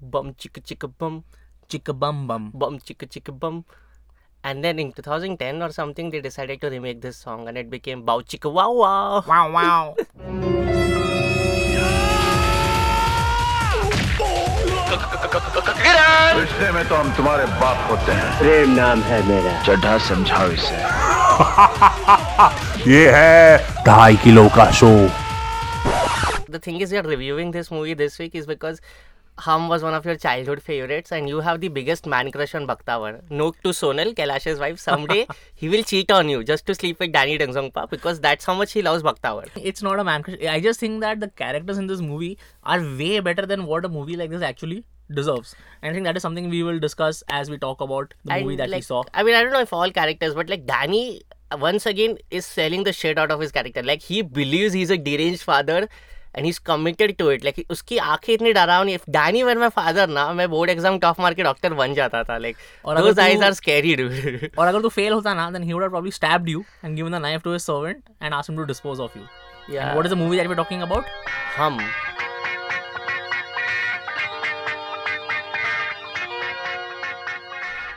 bum chicka chicka bum, Chicka bum bum. bum chicka chicka bum. And then in 2010 or something, they decided to remake this song, and it became Bow Chicka Wow Wow. Wow wow. रिश्ते में तो हम तुम्हारे बाप होते हैं प्रेम नाम है मेरा चड्ढा समझाओ इसे ये है ढाई किलो का show The thing is, you're reviewing this movie this week is because Hum was one of your childhood favorites, and you have the biggest man crush on Bhaktawar. Note to Sonal, Kailash's wife, someday he will cheat on you just to sleep with Danny Dengzongpa because that's how much he loves Bhaktawar. It's not a man crush. I just think that the characters in this movie are way better than what a movie like this actually deserves. And I think that is something we will discuss as we talk about the movie And, that we saw. I mean, I don't know if all characters, but like Danny, uh, once again, is selling the shit out of his character. Like he believes he's a deranged father. And he is committed to it like उसकी आँखें इतनी डरावनी tiny where my father ना मैं board exam top मार के doctor बन जाता था लाइक और अगर आईज आर स्कैरी और अगर तू फेल होता ना then he would have probably stabbed you and given the knife to his servant and ask him to dispose of you yeah what is the movie that we talking about hmm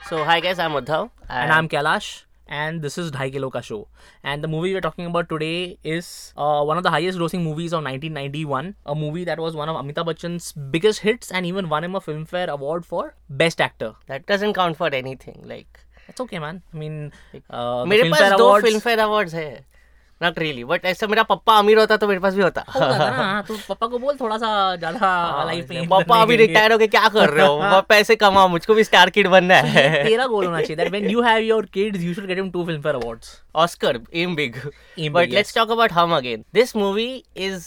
so hi guys I am Uddhav and I am Kailash And this is Dhai Kilo Ka Show. And the movie we're talking about today is uh, one of the highest grossing movies of 1991. A movie that was one of Amitabh Bachchan's biggest hits and even won him a Filmfare Award for Best Actor. that doesn't count for anything like That's okay, man. I mean, uh, the मेरे पास Filmfare दो Awards. Film fair awards है not really but ऐसे मेरा पप्पा अमीर होता तो मेरे पास भी होता। तो पापा को बोल थोड़ा सा ज़्यादा लाइफ हाँ, अभी रिटायर हो गए क्या कर रहे हो? पैसे कमाओ मुझको भी स्टार किड बनना है। तेरा गोल होना चाहिए when you have your kids you should get him to Filmfare awards Oscar am big but let's talk about hmm again this movie is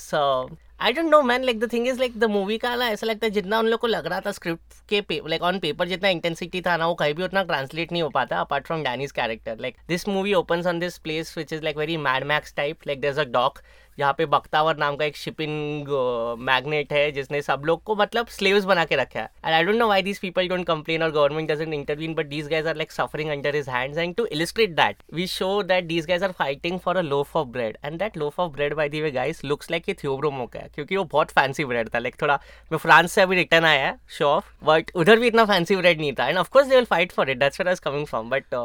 movie don't know man like the thing is like the movie का ना ऐसा लगता है जितना उन लोग को लग रहा था स्क्रिप्ट के लाइक ऑन पेपर जितना इंटेंसिटी था ना, वो कहीं भी उतना ट्रांसलेट नहीं हो पाता apart from Danny's character like this movie open on this place which is like very Mad Max type like there a dock यहाँ पे बक्तावर नाम का एक शिपिंग मैग्नेट है जिसने सब लोग को मतलब स्लेव्स बना के रखा है। And I don't know why this people don't complain और government doesn't intervene but these guys are like suffering under his hands and to illustrate that we show that this guys are fighting for a loaf of bread and that loaf of bread by the way guys looks like ये थियोब्रोमो का है, क्योंकि वो बहुत fancy bread था। Like थोड़ा मैं France से अभी रिटर्न आया है शो ऑफ़ बट उधर भी इतना फैंसी ब्रेड नहीं था। And of course they will fight for it that's what is coming from but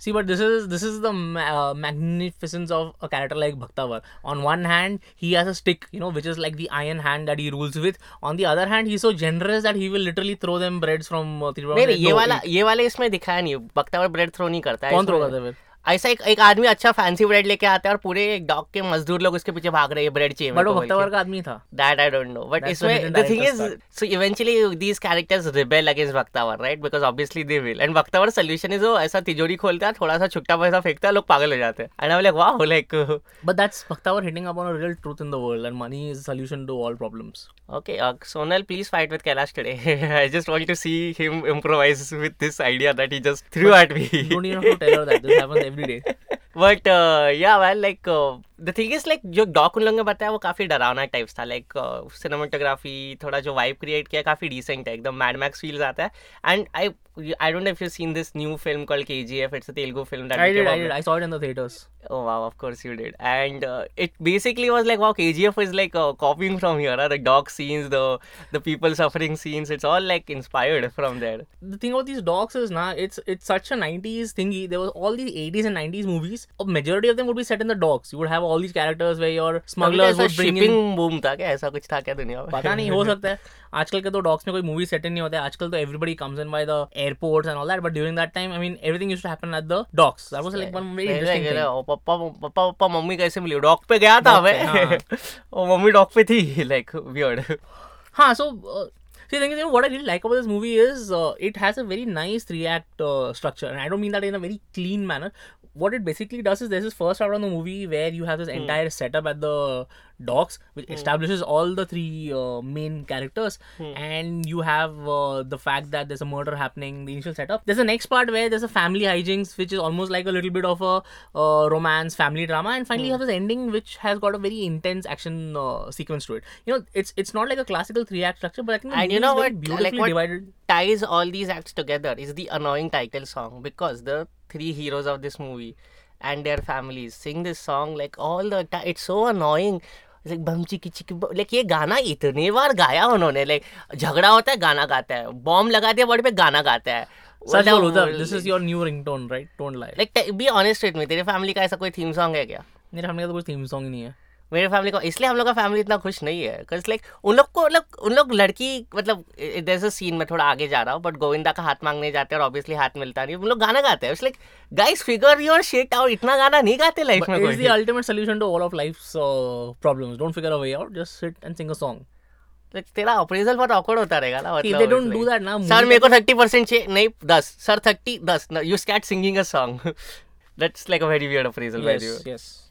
See, but this is this is the ma- uh, magnificence of a character like Bhaktavar. On one hand, he has a stick, you know, which is like the iron hand that he rules with. On the other hand, he's so generous that he will literally throw them breads from uh. नहीं नहीं ये वाला ये वाले इसमें दिखाया नहीं Bakhtawar bread throw नहीं करता है कौन throw इसमें- करता है? ऐसा एक एक आदमी अच्छा फैंसी ब्रेड लेके आता है और पूरे एक डॉग के मजदूर लोग उसके पीछे भाग रहे हैं ब्रेड चाहिए बट वो का। आदमी था। That I don't know but इसमें the thing is so eventually these characters rebel against Bhaktawar right because obviously they will and Bhaktawar solution is वो ऐसा तिजोरी खोलता है थोड़ा सा छुट्टा पैसा फेंकता है लोग पागल हो जाते हैं। एंड आई लाइक वाह like but that's Bhaktawar hitting upon a real truth in the world and money is solution to all problems okay Sonal please fight with Kailash today I just want to see him improvise with this idea that he just threw at me don't you know tell that this happens day. But yeah well like the thing is like जो dock उन लोगों ने बताया, वो काफ़ी डरावना types था। Like cinematography थोड़ा जो वाइब क्रिएट किया, काफ़ी डिसेंट है। एकदम मैडमैक्स फील्स आता है। And I I don't know if you seen this new film called KGF it's a Telugu film that I did, I did. I saw it in the theaters. Oh wow, of course you did. And uh, it basically was like wow, KGF is like uh, copying from here. Huh? The dog scenes, the the people suffering scenes, it's all like inspired from there. the thing about these dogs is now it's it's such a 90s thingy there was all these 80s and 90s movies a majority of them would be set in the docks you would have all these characters where your smugglers would bring in shipping boom था क्या ऐसा कुछ था क्या दुनिया में पता नहीं हो सकता है आजकल के तो डॉग्स में कोई मूवी सेट नहीं होता है आजकल तो everybody comes in by the airports and all that but during that time I mean everything used to happen at the docks that was like one very interesting thing papa papa papa mummy कैसे मिली dock पे गया था मैं हाँ। ओ mummy dog पे थी like weird हाँ, uh, see, the thing is, you know, what I really like about this movie is uh, it has a very nice three-act uh, structure, and I don't mean that in a very clean manner. What it basically does is there's this first hour of the movie where you have this mm. entire setup at the docks, which establishes all the three uh, main characters, and you have uh, the fact that there's a murder happening. The initial setup. There's the next part where there's a family hijinks, which is almost like a little bit of a uh, romance, family drama, and finally you have this ending, which has got a very intense action uh, sequence to it. You know, it's it's not like a classical three-act structure, but I think And you know what? beautifully Like what divided. ties all these acts together is the annoying title song because the three heroes of this movie and their families sing this song like all the time. It's so annoying. Like बम चिकी चिकी like ये गाना इतने बार गाया उन्होंने like झगड़ा होता है गाना गाता है बॉम्ब लगा दिया बॉडी पे गाना गाता है सच बोलो तब this is your new ringtone right don't lie like be honest with me तेरे फैमिली का ऐसा कोई थीम सॉन्ग है क्या मेरे फैमिली का तो कोई थीम सॉन्ग ही नहीं है। मेरे फैमिली को इसलिए हम लोग का फैमिली इतना खुश नहीं है बिकॉज़ लाइक उन लोग को मतलब उन लोग लड़की मतलब अ सीन में थोड़ा आगे जा रहा हूँ बट गोविंदा का हाथ मांगने जाते हैं और ऑब्वियसली हाथ मिलता नहीं उन लोग गाना गाते हैं like guys figure your shit out इतना गाना नहीं गाते लाइफ में ultimate solution to all of life's uh, problems. Don't figure a way out. Just sit and sing a song. Like, तेरा अप्रेजल बहुत awkward होता रहेगा ना मतलब they don't it's do like, sir मेरे को का थर्टी परसेंट चाहिए नहीं दस सर थर्टी दस you start singing a song that's like a very weird appraisal yes, yes.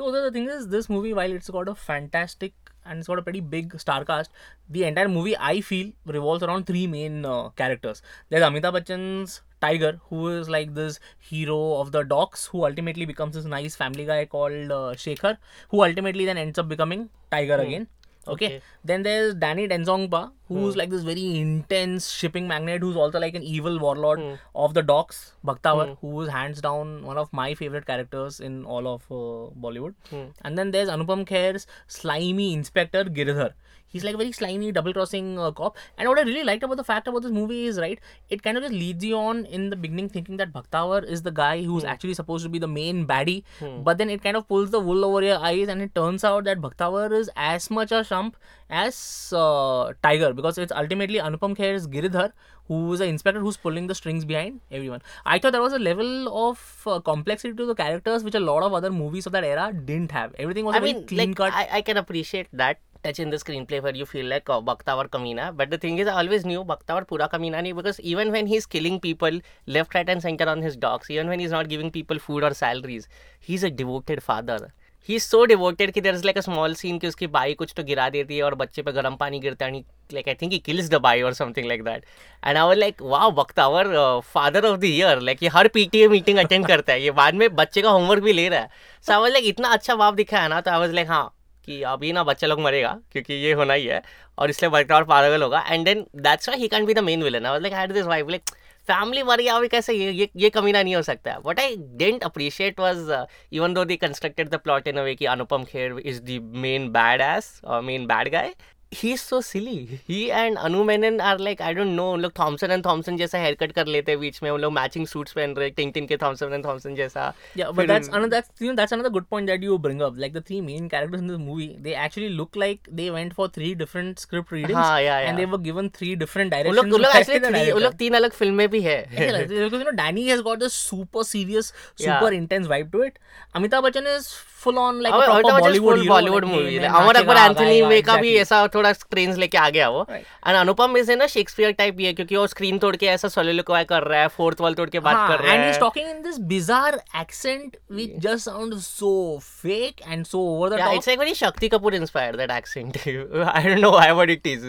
So the, thing is, this movie, while it's got a fantastic and it's got a pretty big star cast, the entire movie I feel revolves around three main uh, characters. There's Amitabh Bachchan's Tiger, who is like this hero of the docks, who ultimately becomes this nice family guy called uh, Shekhar, who ultimately then ends up becoming Tiger again. Okay. Okay. Then there's Danny Denzongpa, who's hmm. like this very intense shipping magnate, who's also like an evil warlord hmm. of the docks, Bhaktawar, hmm. who is hands down one of my favorite characters in all of uh, Bollywood. And then there's Anupam Kher's slimy inspector Giridhar. He's like a very slimy double crossing uh, cop. And what I really liked about the fact about this movie is right, it kind of just leads you on in the beginning thinking that Bhaktawar is the guy who's actually supposed to be the main baddie. But then it kind of pulls the wool over your eyes, and it turns out that Bhaktawar is as much a shump as uh, Tiger because it's ultimately Anupam Kher's Giridhar who is an inspector who's pulling the strings behind everyone. I thought there was a level of uh, complexity to the characters which a lot of other movies of that era didn't have. Everything was I very mean, clean like, cut. I, I can appreciate that touch in the screenplay for you feel like Bakhtawar कमीना but the thing is always new Bakhtawar पूरा कमीना नहीं because even when he is killing people left right and centre on his dogs even when is not giving people food और salaries he is a devoted father he is so devoted कि there is like a small scene की उसकी बाई कुछ तो गिरा देती है और बच्चे पर गर्म पानी गिरता है like I think he kills the bai और something like that and I like was Bakhtawar father of the year like ये हर P T A meeting attend करता है। ये बाद में बच्चे का होमवर्क भी ले रहा है। सो आई लाइक इतना अच्छा वाव है ना तो आई लाइक हाँ कि अभी ना बच्चा लोग मरेगा, क्योंकि ये होना ही है, और इसलिए वर्कआउट पागल होगा। And then that's why he can be the main villain I like had this wife like family मर गया, अभी कैसे ये ये ये कमीना नहीं हो सकता। है what I didn't appreciate was even though they constructed the plot in a way कि Anupam Kher is the main badass main bad guy he is so silly he and Anu Menon are like I don't know उन लोग Thomson and Thomson जैसा hair cut कर लेते हैं बीच में उन लोग मैचिंग सूट्स पहन रहे टिंग टिंग के थॉमसन एंड थॉमसन जैसा Yeah, but फिर that's उन- another that's you know that's another good point that you bring up. Like the three main characters in this movie, they actually look like they went for three different script readings, हाँ, yeah, and they were given three different उन directions. लोग उन. तीन अलग फ़िल्में भी है Yeah, like, because you know Danny has got this super serious, Yeah. super intense vibe to it. Amitabh Bachchan is full on like a Amitabh proper Bachchan Bollywood full hero. Bollywood like, movie मैं Amar Akbar Anthony गाएगा, का भी ऐसा थोड़ा trains लेके आ गया वो and Anupam is ना शेक्सपियर टाइप भी है क्योंकि वो स्क्रीन तोड़ के ऐसा सोलिलोक्वाई कर रहा है फोर्थ वॉल तोड़ के बात हाँ, कर रहा है he's talking in this bizarre accent which just sounds so fake and so over the Yeah, top. it's like very Shakti Kapoor inspired that accent. I don't know why, what it is.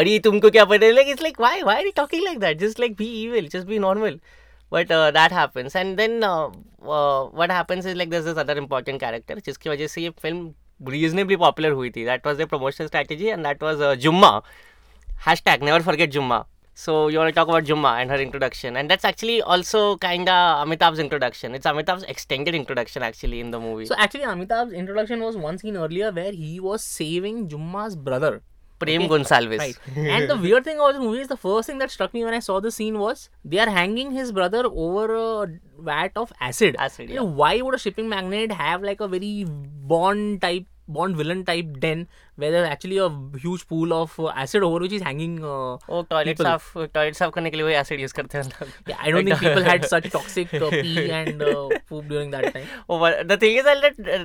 अरे तुमको क्या पता है? Like it's like why why are you talking like that? Just like be evil, just be normal. But uh, that happens, and then uh, uh, what happens is like there's this other important character जिसकी वजह से ये film reasonably popular हुई थी. That was the promotion strategy and that was Jumma hashtag never forget Jumma so you want talk about Jumma and her introduction and that's actually also kind Amitabh introduction it's Amitabh extended introduction actually in the movie so actually Amitabh introduction was one scene earlier where he was saving Jumma brother Prem Okay. Gonsalves. Right. and the weird thing about this movie is the first thing that struck me when I saw the scene was they are hanging his brother over a vat of acid. Acid, You know, why would a shipping magnate have like a very Bond type, Bond villain type den where there's actually a huge pool of uh, acid over which is hanging? Uh, toilet people. साफ़ toilet साफ़ करने के लिए वो acid use करते हैं yeah, I don't think people had such toxic uh, pee and uh, poop during that time. Oh, but the the thing is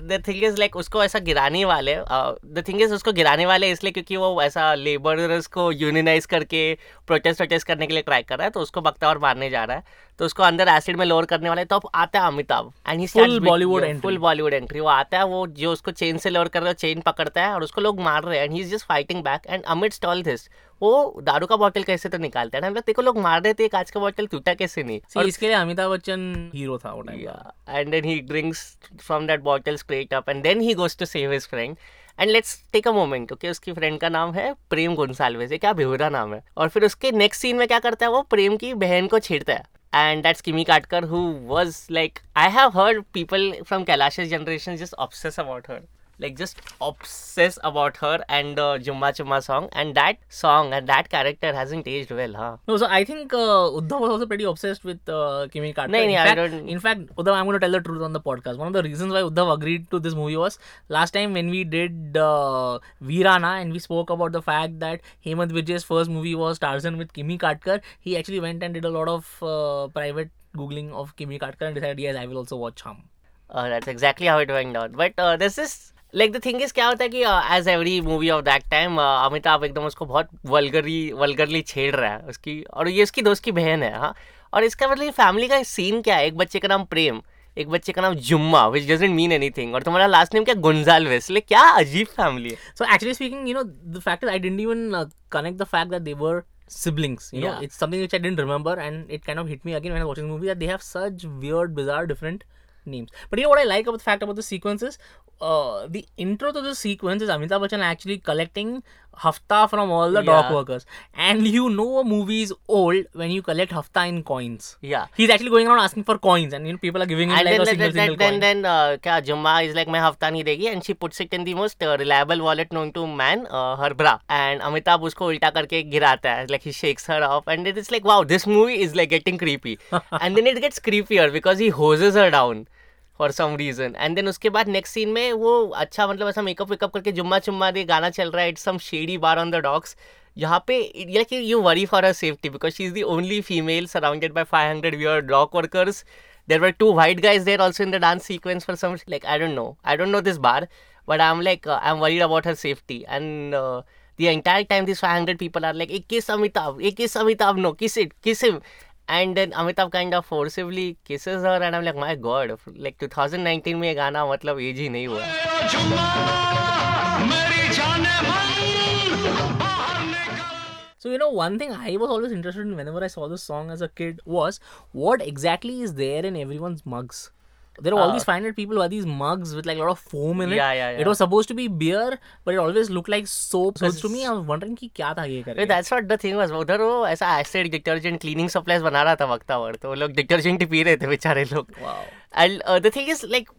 the thing is like उसको ऐसा गिराने वाले द थिंग इज़ उसको गिराने वाले इसलिए क्योंकि वो ऐसा लेबरर्स को यूनियनाइज करके प्रोटेस्ट वोटेस्ट करने के लिए ट्राई कर रहा है तो उसको बख्तावर मारने जा रहा है तो उसको अंदर एसिड में लोअर करने वाले तो अब आता है Amitabh and he Full Bollywood entry. Full Bollywood entry वो आता है वो जो उसको चेन से लोअर कर रहा है चेन पकड़ता है और उसको लोग मार रहे हैं and he is just fighting back and amid all this वो दारू का बॉटल कैसे तो निकालता है तेरे को लोग मार रहे थे कांच का बॉटल टूटा कैसे नहीं? See, इसके लिए अमिताभ बच्चन हीरो था वो time Yeah, and then he drinks from that bottle straight up, and then he goes to save his friend. And let's take a moment okay उसकी फ्रेंड का नाम है प्रेम गोन्साल्वेज ये क्या बेहुदा नाम है? और फिर उसके नेक्स्ट सीन में क्या करता है वो? प्रेम की बहन को छेड़ता है। And that's Kimi Katkar who was like I have heard people from Kailash's generation just obsess about her like just obsess about her and the Jumma Chumma song, and that song and that character hasn't aged well, huh? No, so I think uh, Uddhav was also pretty obsessed with uh, Kimi Carter. No, in, I fact, don't- in fact, Uddhav, I'm going to tell the truth on the podcast. One of the reasons why Uddhav agreed to this movie was last time when we did uh, Veerana and we spoke about the fact that Hemant Vijay's first movie was Tarzan with Kimi Katkar, he actually went and did a lot of uh, private googling of Kimi Katkar and decided, yes, I will also watch Hum. Uh, that's exactly how it went down. But uh, there's this like the thing is क्या होता है कि as every movie of that time Amitabh एकदम उसको बहुत वलगरी वलगरली छेड़ रहा है। उसकी और ये उसकी दोस्त की बहन है हाँ। और इसका मतलब फैमिली का सीन क्या है? एक बच्चे का नाम प्रेम एक बच्चे का नाम Jumma which doesn't mean anything और तुम्हारा लास्ट नेम क्या? गुंजाल वेस्ले क्या अजीब फैमिली है। So actually speaking you know the fact I didn't even connect the fact that they were siblings you yeah. know it's something which i didn't remember and it kind of hit me again when i watched the movie that they have names. But you know what I like about the fact about the sequences? Uh, the intro to the sequence is Amitabh Bachchan actually collecting hafta from all the yeah. dock workers. And you know a movie is old when you collect hafta in coins. Yeah. He's actually going around asking for coins and you know people are giving him and like then, a single, then, single then, coin. Then, then uh, kya, Jumma is like, my hafta nahi degi and she puts it in the most uh, reliable wallet known to man, uh, her bra. And Amitabh usko ulta karke girata hai. Like he shakes her off and it's like, wow, this movie is like getting creepy. and then it gets creepier because he hoses her down. For some reason and then उसके बाद next scene में वो अच्छा मतलब ऐसा makeup wake up करके जुम्मा चुम्मा दे, गाना चल रहा है it's some shady bar on the docks यहाँ पे या कि you worry for her safety because she is the only female surrounded by five hundred viewer dock workers there were two white guys there also in the dance sequence for some like I don't know I don't know this bar but I am like I am worry about her safety and the entire time this five hundred people are like एक kiss Amitabh एक kiss Amitabh no किस it kiss him and Amitabh kind of forcibly kisses kisses and I am like my god like 2019 में ये गाना मतलब as ही नहीं हुआ So you know, one thing I was always interested in whenever I saw this song as a kid was what exactly is there in everyone's mugs. There are all Uh, these 500 people who have these mugs with like a lot of foam in it. Yeah, yeah, It yeah. was supposed to be beer, but it always looked like soap. So to me, I was wondering कि क्या था ये Wait, करके. that's what the thing was. उधर वो ऐसा acid detergent cleaning supplies बना रहा था वक्ता वर तो वो लोग डिटर्जेंट ही पी रहे थे बेचारे लोग Wow. And uh, the thing is, like,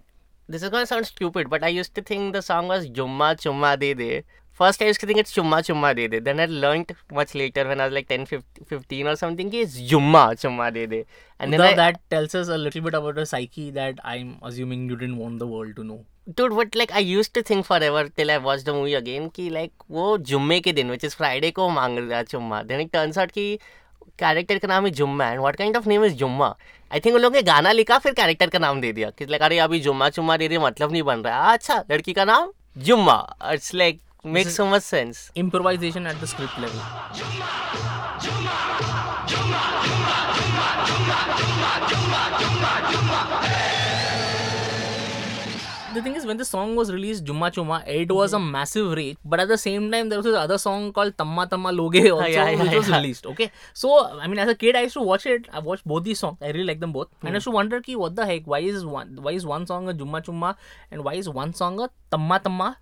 this is gonna sound stupid, but I used to think the song was Jumma Chumma De De. First I उसके थिंग चुम्मा चुम्मा दे दे। Then I learn much later when आज like ten fifteen और something की जुम्मा चुम्मा दे दे। And little bit about psyche that I am assuming you didn't want the world to know dude but like I use to think forever till I watch the movie again की like वो जुम्मे के दिन which is Friday को मांग रहा है चुम्मा। देन इट टर्न्स आउट की कैरेक्टर का नाम ही Jumma and what kind of name is Jumma? I think उन लोगों ने गाना लिखा फिर कैरेक्टर का नाम दे दिया। कि अरे अभी जुम्मा चुम्मा दे दिया मतलब नहीं बन रहा। अच्छा लड़की का नाम Jumma. It's like Makes so much sense. Improvisation at the script level. The thing is, when the song was released, Jumma Chuma, it was a massive rage. But at the same time, there was this other song called Tamma Tamma Loge also, yeah, yeah, which was yeah. released. Okay, so I mean, as a kid, I used to watch it. I watched both these songs. I really like them both, mm. and I hmm. used to wonder, ki, what the heck? Why is one? Why is one song a Jumma Chuma, and why is one song a Tamma Tamma?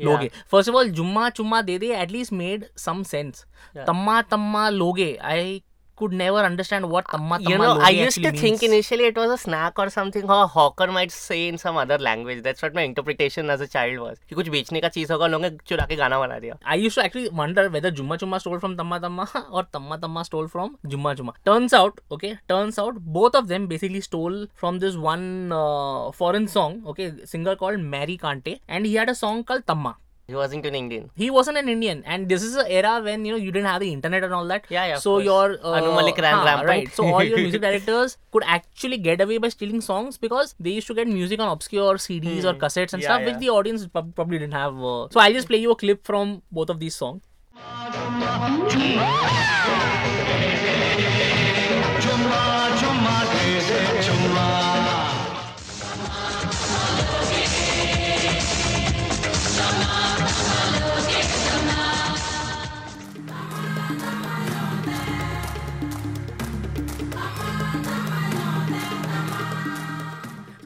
लोगे। First of all Jumma चुम्मा दे दे at least made some sense तम्मा तम्मा लोगे I could never understand what Tamma Tamma you know I used to actually think initially it was a snack or something or a hawker might say in some other language that's what my interpretation as a child was कि कुछ बेचने का चीज़ होगा लोगों ने चुरा के गाना बना दिया I used to actually wonder whether Jumma Chumma stole from Tamma Tamma or Tamma Tamma stole from Jumma Chumma. Turns out, okay, turns out both of them basically stole from this one uh, foreign song, okay, singer called Mary Kante, and he had a song called Tamma. He wasn't an Indian He wasn't an Indian, and this is an era when you know you didn't have the internet and all that. Yeah, yeah, of So course. your uh, Anu Malik ran हाँ, rampant. right. So all your music directors could actually get away by stealing songs because they used to get music on obscure CDs or cassettes and Hmm. Yeah, stuff, which the audience probably didn't have. Uh... So I'll just play you a clip from both of these songs.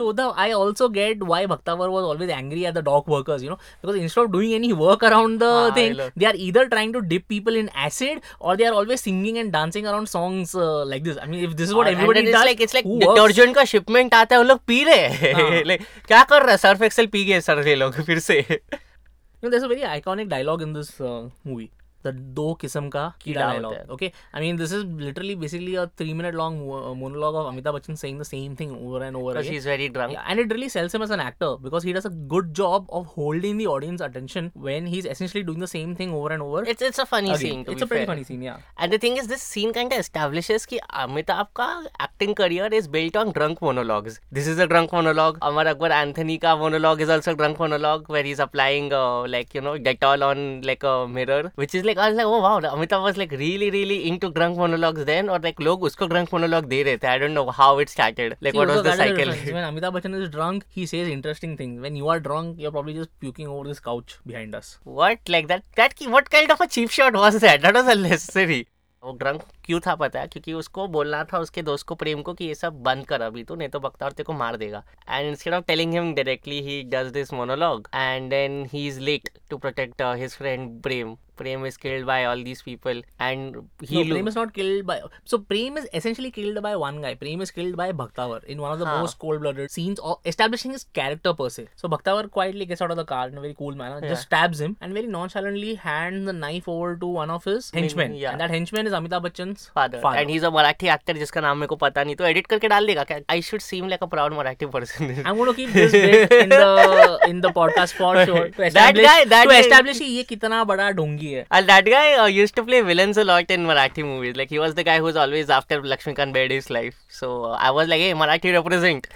So Uddhav, I also get why Bhaktavar was always angry at the dock workers, you know, because instead of doing any work around the Ah, thing, they are either trying to dip people in acid or they are always singing and dancing around songs uh, like this. I mean, if this is what And everybody does, like it's like? Detergent का shipment आता है वो लोग P रहे हैं हाँ. Like, क्या कर रहा है सर्फ एक्सेल पी गए सर ये लोग फिर से You know, there's a very iconic dialogue in this uh, movie. The दो किस्म का कीड़ा कीड़ा होता dialogue. है. Okay, I mean this is literally basically a three minute long mo- monologue of Amitabh Bachchan saying the same thing over and over because again. he's very drunk Yeah, and it really sells him as an actor because he does a good job of holding the audience attention when he's essentially doing the same thing over and over. it's it's a funny again. scene to it's be a pretty fair. funny scene, yeah. And the thing is, this scene kind of establishes कि अमिताभ का acting career is built on drunk monologues. This is a drunk monologue. Amar Akbar Anthony ka monologue is also a drunk monologue where he's applying uh, like you know Dettol on like a mirror, which is like I was like oh wow, Amitabh was like really really into drunk monologues then, or like log usko drunk monologue de rahe the. I don't know how it started. Like See, what was the cycle? When Amitabh Bachchan is drunk, he says interesting things. When you are drunk, you're probably just puking over this couch behind us. What like that? That what kind of a cheap shot was that? That was unnecessary. वो drunk क्यों था पता है क्योंकि उसको बोलना था उसके दोस्त को प्रेम को कि ये सब बंद कर अभी तो नहीं तो बख्तार तेरे को मार देगा and instead of telling him directly he does this monologue and then he is late to protect his friend Prem Prem is killed by all these people and he no, Prem is not killed by. So Prem is essentially killed by one guy. Prem is killed by Bhaktavar in one of the Huh. most cold-blooded scenes of establishing his character per se. So Bhaktavar quietly gets out of the car in a very cool manner, Yeah. just stabs him, and very nonchalantly hands the knife over to one of his henchmen. yeah. And that henchman is Amitabh Bachchan's father. father, and he's a Marathi actor जिसका नाम मेरे को पता नहीं तो edit करके डाल देगा क्या I should seem like a proud Marathi person I'm going to keep this bit in the in the podcast for sure to establish guy- that to establish ये कितना बड़ा ढोंगी है. That guy uh, used to play villains a lot in Marathi movies. Like he was the guy who was always after Lakshmikant Bedi's life. So uh, I was like, hey, Marathi represent.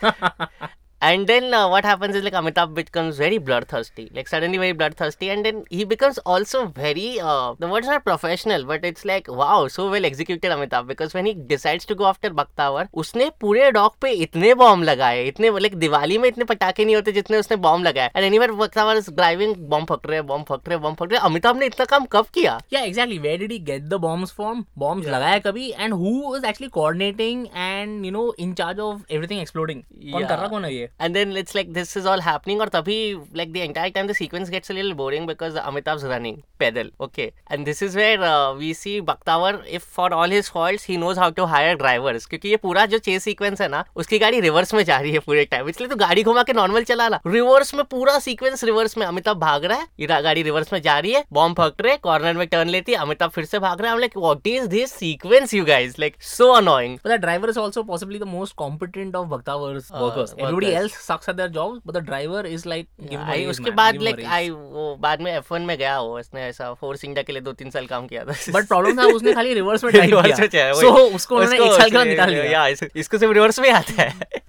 And then uh, what happens is like Amitabh becomes very bloodthirsty, like suddenly very bloodthirsty, and then he becomes also very uh, the word's not professional, but it's like wow, so well executed Amitabh because when he decides to go after Bakhtavar, उसने पूरे dog पे इतने bomb लगाए इतने like Diwali में इतने पटाखे नहीं होते जितने उसने बॉम्ब लगाए and anyway Bakhtawar is driving bomb फट रहे बॉम्ब फट रहे बॉम्ब फट रहे अमिताभ ने इतना काम कब किया Yeah, exactly. Where did he get the bombs from? Bombs लगाया कभी and who was actually coordinating and you know in charge of everything exploding? कौन कर रहा कौन है ये? And then it's like this is all happening और तभी like the entire time the sequence gets a little boring because Amitabh running पैदल okay and this is where we see Bakhtawar if for all his faults he knows how to hire drivers क्योंकि ये पूरा जो chase sequence है ना उसकी गाड़ी reverse में जा रही है पूरे टाइम इसलिए तो गाड़ी घुमा के नॉर्मल चला ना रिवर्स में पूरा सीक्वेंस रिवर्स में अमिताभ भाग रहा है। ये गाड़ी रिवर्स में जा रही है। बॉम्ब फक रहे कॉर्नर में टर्न लेती है। अमिताभ फिर से भाग रहे है। Like what is this sequence you guys like so annoying driver is also possibly the most competent of Bakhtawar's Rudy else sucks at their jobs, but the driver is like him a उसके बाद like I वो बाद में F1 में गया वो इसने ऐसा फोर्स इंडिया के लिए दो तीन साल काम किया था But problem था उसने खाली रिवर्स में ड्राइव किया. So उसको उन्होंने एक साल के बाद निकाल दिया. या इसको सिर्फ़ रिवर्स में आता है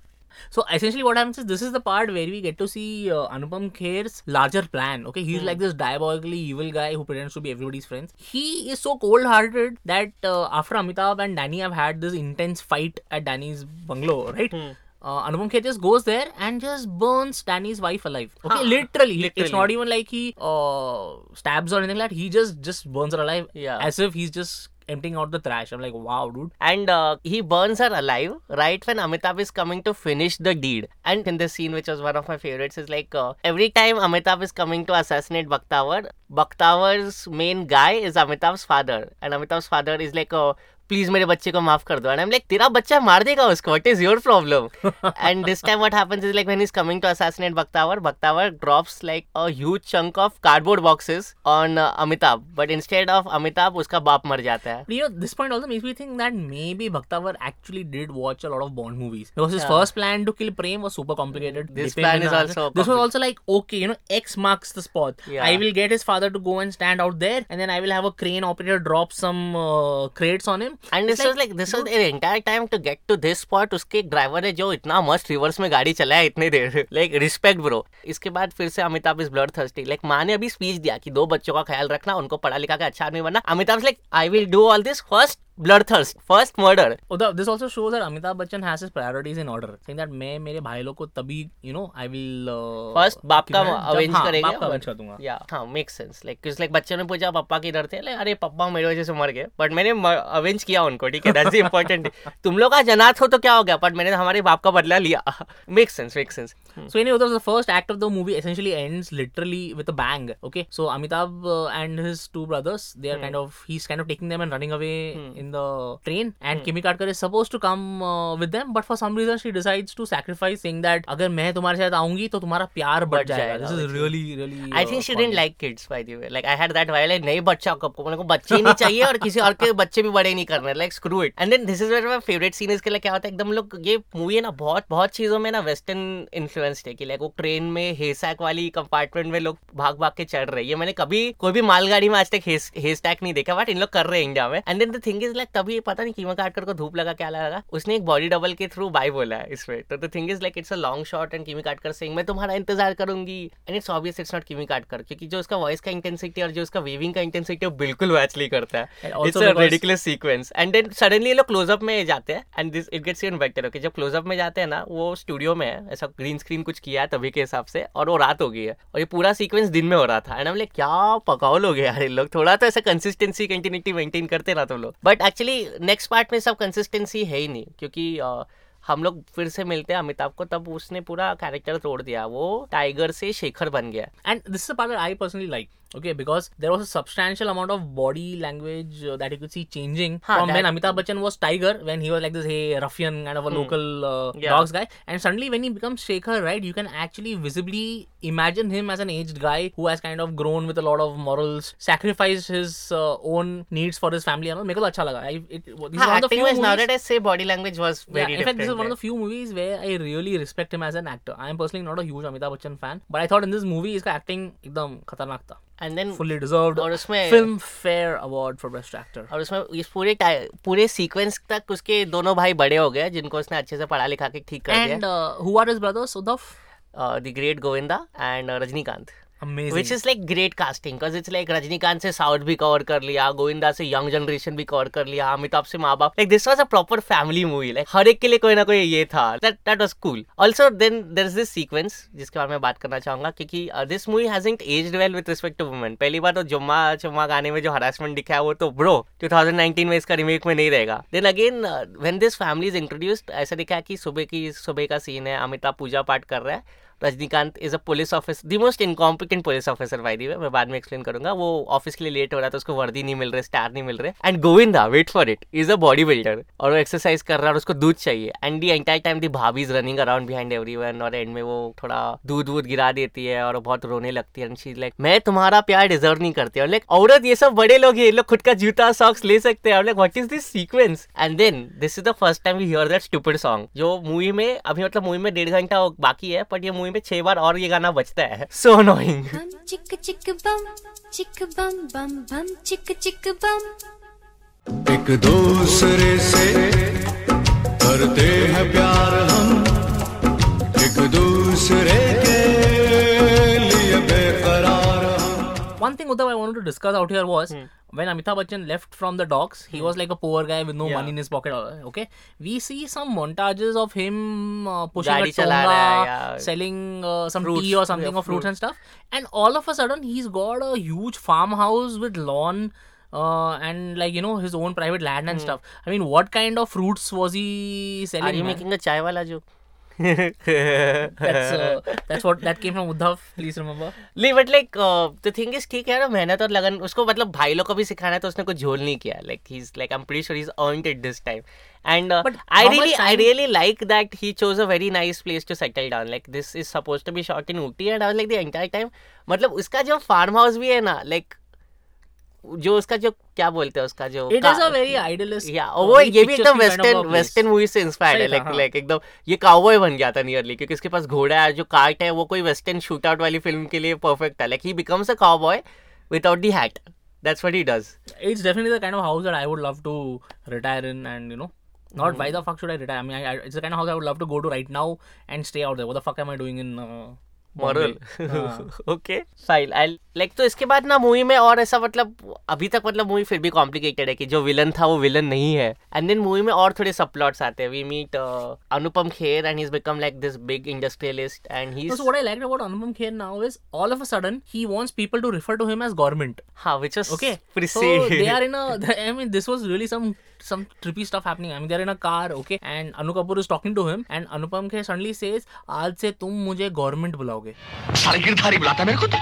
So essentially, what happens is this is the part where we get to see uh, Anupam Kher's larger plan. Okay, he's Hmm. like this diabolically evil guy who pretends to be everybody's friends. He is so cold-hearted that uh, after Amitabh and Danny have had this intense fight at Danny's bungalow, right? Hmm. Uh, Anupam Kher just goes there and just burns Danny's wife alive. Okay, Huh. literally. It's not even like he uh, stabs or anything like that. He just just burns her alive. Yeah. As if he's just emptying out the trash. I'm like, wow, dude. and uh, he burns her alive right when Amitabh is coming to finish the deed. And in this scene, which was one of my favorites, is like uh, every time Amitabh is coming to assassinate Bakhtavar, Bakhtavar's main guy is Amitabh's father, and Amitabh's father is like uh, please मेरे बच्चे को माफ़ कर दो। And like तेरा बच्चा मार देगा उसको। What is your problem and this time what happens is like when is coming to assassinate Bakhtawar Bakhtawar drops like a huge chunk of cardboard boxes on Amitabh but instead of Amitabh उसका बाप मर जाता है you this point also makes me think that maybe Bakhtawar actually did watch a lot of Bond movies because his first plan to kill Prem was super complicated this plan is also this was also like okay you know X marks the spot I will get his father to go and stand out there and then I will have a crane operator drop some crates on him and this was like this was an entire time to get to this spot उसके एक driver ने जो इतना मस्त reverse में गाड़ी चलाया इतने देर लाइक रिस्पेक्ट ब्रो इसके बाद फिर से Amitabh is bloodthirsty like माँ ने अभी स्पीच दिया कि दो बच्चों का ख्याल रखना उनको पढ़ा लिखा के अच्छा आदमी बनना। Amitabh like I will do all this first bloodthirst first murder Oh, the, this also shows that Amitabh Bachchan has his priorities in order, saying that मैं मेरे भाई लोग को तभी you know I will uh, first बाप का हाँ, करेगा बाप का avenge कर दूँगा या हाँ मेक सेंस लाइक कुछ लाइक बच्चों ने पूछा पापा किधर थे अरे पापा मेरे वजह से मर गए बट मैंने अवेंज किया उनको ठीक है दैट्स द इंपॉर्टेंट तुम लोग का जनात हो तो क्या हो गया बट मैंने हमारे बाप का बदला लिया make sense make sense So anyway, that was the first act of the movie. Essentially ends literally with a bang. Okay, so Amitabh uh, and his two brothers, they are kind of he's kind of taking them and running away in the train. And Kimi Katkar is supposed to come uh, with them, but for some reason she decides to sacrifice, saying that तुम्हारे साथ आऊँगी तो तुम्हारा प्यार बढ़ बढ़ जाएगा. जाएगा, This is really really. uh, think she funny. Didn't like kids by the way like I had that while like बच्चा कब को मेरे को बच्चे नहीं चाहिए और किसी और के बच्चे भी बड़े नहीं करने like screw it and then this is where my favourite scene इसके लिए क्या होता है एकदम लोग ये मूवी है ना बहुत बहुत चीज़ों में ना वेस्टर्न इन्फ्लुएंस्ड है लाइक वो ट्रेन में हेसैक वाली कंपार्टमेंट में लोग भाग भाग के चढ़ रहे हैं मैंने कभी कोई भी मालगाड़ी में आज तक हेस्टैक नहीं देखा बट इन लोग कर रहे हैं इंडिया में and then the thing is like तभी पता नहीं कीमा काटकर को धूप लगा क्या लगा? उसने एक बॉडी डबल के थ्रू बाय बोला है इसमें। तो the thing is like it's a long shot and Kimi Katkar sing मैं तुम्हारा इंतज़ार करूँगी. And it's obvious it's not Kimi Katkar क्योंकि जो उसका वॉइस का इंटेंसिटी और जो उसका वेविंग का इंटेंसिटी वो बिल्कुल मैच नहीं करता है। It's a ridiculous sequence and then suddenly ये लोग क्लोजअप में जाते हैं and this it gets even better okay जब क्लोजअप में जाते हैं ना वो स्टूडियो में है ऐसा ग्रीन स्क्रीन कुछ किया है तभी के हिसाब से और वो रात हो गई है। और ये पूरा सीक्वेंस दिन में हो रहा था। एंड हम लाइक क्या पकाओ लोग यार इन लोग? थोड़ा तो ऐसा कंसिस्टेंसी कंटिन्यूटी मेंटेन करते ना तुम लोग। बट एक्चुअली नेक्स्ट पार्ट में सब कंसिस्टेंसी है ही नहीं क्योंकि uh, हम लोग फिर से मिलते हैं अमिताभ को तब उसने पूरा कैरेक्टर तोड़ दिया वो टाइगर से शेखर बन गया and this that I personally like. okay because there was a substantial amount of body language uh, that you could see changing huh, from that... when amitabh bachchan was tiger when he was like this hey ruffian kind of a hmm. local uh, yeah. dogs guy. And suddenly when he becomes Shaker, right you can actually visibly imagine him as an aged guy who has kind of grown with a lot of morals sacrificed his uh, own needs for his family and all. meko acha laga I, it, this huh, is one of the few movies, now that i say body language was very yeah, in fact this is one of the few movies where i really respect him as an actor. I am personally not a huge amitabh bachchan fan but i thought in this movie his acting ekdam khatarnak tha and then fully deserve और उसमें Filmfare award for best actor और उसमें इस पूरे पूरे sequence तक उसके दोनों भाई बड़े हो गए जिनको उसने अच्छे से पढ़ा लिखा के ठीक कर दिया। And who are his brothers Uddhav the great Govinda and Rajinikanth which is like great casting because it's like Rajinikanth से साउथ भी कवर कर लिया गोविंदा से यंग जनरेशन भी कवर कर लिया अमिताभ से माँ बाप like this was a proper family movie like हर एक के लिए कोई ना कोई ये था. That was cool also then there is this sequence जिसके बारे में बात करना चाहूँगा, क्योंकि this movie hasn't aged well with respect to women पहली बार तो जुम्मा चुम्मा गाने में जो हरासमेंट दिखा है, वो तो ब्रो 2019 में इसका रिमेक में नहीं रहेगा. Then again when this family is introduced ऐसा दिखा कि सुबह की, सुबह का सीन है अमिताभ पूजा पाठ कर रहा है. Rajinikanth is a police officer the most incompetent police officer by the मैं बाद में एक्सप्लेन करूँगा। वो ऑफ़िस के लिए लेट हो रहा था, उसको वर्दी नहीं मिल रहे स्टार नहीं मिल रहे। And Govinda wait for it is a body builder और वो एक्सरसाइज कर रहा है और उसको दूध चाहिए। And the entire time the bhabhi is running around behind everyone और एंड में वो थोड़ा दूध वूध गिरा देती है और बहुत रोने लगती है। एंड शी लाइक मैं तुम्हारा प्यार डिजर्व नहीं करती और लाइक औरत, ये सब बड़े लोग ये लोग खुद का जूता सॉक्स ले सकते हैं। और like what is this sequence and then this is the first time we hear that stupid song जो मूवी में, अभी मतलब मूवी में डेढ़ घंटा बाकी है बट ये मूवी मूवी में छह बार और ये गाना बचता है। सो अनोइंग चिक चिक बम चिक बम बम बम चिक चिक बम। एक दूसरे से करते हैं प्यार हम एक दूसरे के one thing Uddhav I wanted to discuss out here was hmm. when Amitabh Bachchan left from the docks, he hmm. was like a poor guy with no yeah. money in his pocket. Okay, we see some montages of him uh, pushing Gadi a tonga, hai, yeah. selling uh, some fruits. tea or something yeah, roots fruits and stuff, and all of a sudden he's got a huge farmhouse with lawn. Uh, and like you know his own private land and hmm. stuff. I mean, what kind of fruits was he selling? Are you man? making a chai wala joke? That's uh, that's what that came from uddhav please remember. नहीं but like the thing is ठीक है ना मेहनत और लगन उसको मतलब भाई लोग को भी सिखाना है तो उसने कुछ झोल नहीं किया। Like he is like I am pretty sure he is earned it this time and But I how much really I time- really like that he chose a very nice place to settle down like this is suppose to be shot in Ooty and I was like the entire time मतलब उसका जो farm house भी है ना like जो उसका जो क्या बोलते हैं उसका जो it is a very idealist या वो ये भी एकदम वेस्टर्न वेस्टर्न मूवी से इंस्पायर्ड है लाइक लाइक एकदम ये काउबॉय बन गया था नियरली क्योंकि इसके पास घोड़ा है जो कार्ट है वो कोई वेस्टर्न शूट आउट वाली फ़िल्म के लिए परफेक्ट है like he becomes a cowboy without the hat that's what he does it's definitely the kind of house that I would love to retire in and you know not why the fuck should I retire I mean it's the kind of house I would love to go to right now and stay out there what the fuck am I doing in moral हाँ. Okay fine I like तो इसके बाद ना movie में और ऐसा मतलब अभी तक मतलब मूवी फिर भी कॉम्प्लिकेटेड है कि जो विलन था वो विलन नहीं है एंड देन मूवी में और थोड़े सब प्लॉट्स आते हैं we meet Anupam Kher and he become like this big industrialist and he So what I liked about Anupam Kher now is all of a sudden he wants people to refer to him as government. हाँ which was Okay, pretty so they are in a. I mean, this was really some trippy stuff happening. I mean, they're in a car, okay, and Anu Kapoor is talking to him, and Anupam Kher suddenly says, "आज से तुम मुझे government बुलाओगे." साले गिरधारी बुलाता है मेरे को तो?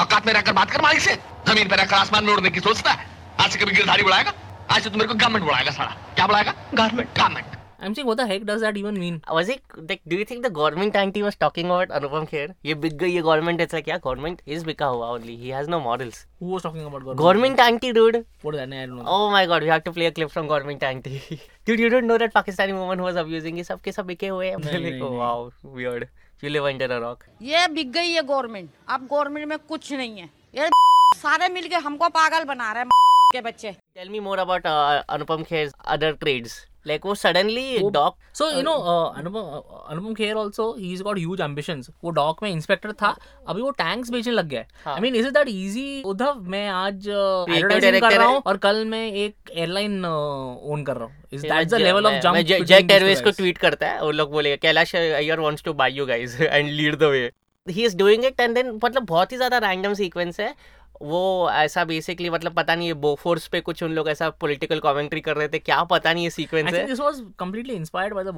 औकात में रहकर बात कर मालिक से। ज़मीन पर रहकर आसमान में उड़ने की सोचता है। आज से कभी गिरधारी बुलाएगा? आज से तुम मेरे को गवर्नमेंट बुलाएगा साला। क्या बुलाएगा? Government government I'm saying, what the heck does that even mean? was it like do you think the government auntie was talking about Anupam Kher ये बिक गई ये गवर्नमेंट ऐसा क्या गवर्नमेंट इज़ बिका हुआ only he has no morals Who was talking about government? government auntie dude What is that? I don't know. Oh my god, we have to play a clip from Government Auntie. Dude, you don't know that Pakistani woman who was abusing ये सब के सब बिके हुए हैं नहीं, like, नहीं, oh, wow, weird. You live under a rock. ये बिक गई है गवर्नमेंट अब गवर्नमेंट में कुछ नहीं है ये सारे मिलके हमको पागल बना रहे हैं के बच्चे Tell me more about uh, Anupam Kher's other trades. Like वो suddenly वो- doc. So you know, uh, Anupam uh, Anupam Kher also he's got huge ambitions. वो डॉक में इंस्पेक्टर था अभी वो टैंक्स बेचने लग गया है हाँ. I mean is it that easy Uddhav मैं आज एडवर्टाइजिंग कर रहा है। हूँ और कल मैं एक एयरलाइन ओन कर रहा हूँ इज़ मैं that's the level of jump Jet Airways को ट्वीट करता है वो लोग बोलेगा Kailash Iyer wants to buy you guys and lead the way he is doing it and then मतलब बहुत ही ज़्यादा रैंडम सीक्वेंस है वो ऐसा बेसिकली मतलब पता नहीं है बोफोर्स पे कुछ उन लोग ऐसा पॉलिटिकल कमेंट्री कर रहे थे क्या पता नहीं ये सीक्वेंस है। This was completely inspired by the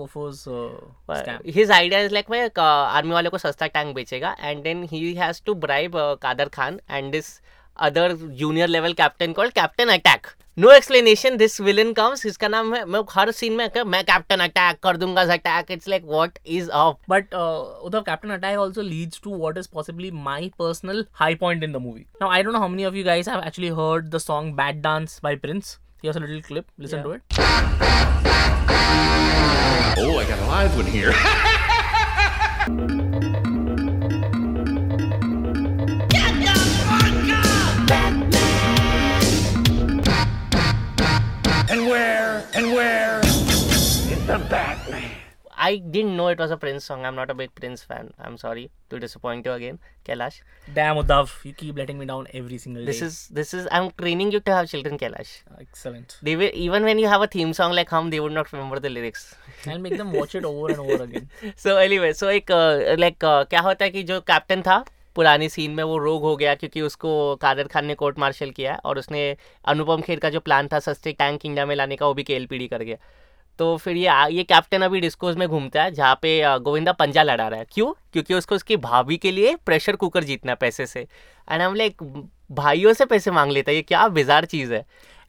uh, his idea is like मैं आर्मी वाले को सस्ता टैंक बेचेगा and then he has to bribe Kader Khan and this other junior level captain called Captain Attack no explanation this villain comes इसका नाम है मैं हर सीन में कर, मैं कैप्टन अटैक कर दूँगा attack it's like what is off but उधर Captain Attack also leads to what is possibly my personal high point in the movie now I don't know how many of you guys have actually heard the song bad dance by Prince here's a little clip listen to it oh I got a live one here And where? And where? Is the Batman? I didn't know it was a Prince song. I'm not a big Prince fan. I'm sorry to disappoint you again, Kailash. Damn, Uddhav, you keep letting me down every single This day. is this is I'm training you to have children, Kailash. excellent. They will even when you have a theme song like Hum, they would not remember the lyrics. I'll make them watch it over and over again. So anyway so एक like क्या होता है कि जो captain था पुरानी scene में वो रोग हो गया क्योंकि उसको कादर खान ने कोर्ट मार्शल किया और उसने अनुपम खेर का जो प्लान था सस्ते टैंक इंडिया में लाने का, वो भी केएलपीडी कर गया। तो फिर ये ये कैप्टन अभी डिस्कोज में घूमता है, जहाँ पे गोविंदा पंजा लड़ा रहा है। क्यों? क्योंकि उसको उसकी भाभी के लिए प्रेशर कुकर जीतना है पैसे से। एंड हम लाइक भाइयों से पैसे मांग लेता है, ये क्या बिजार चीज़ है।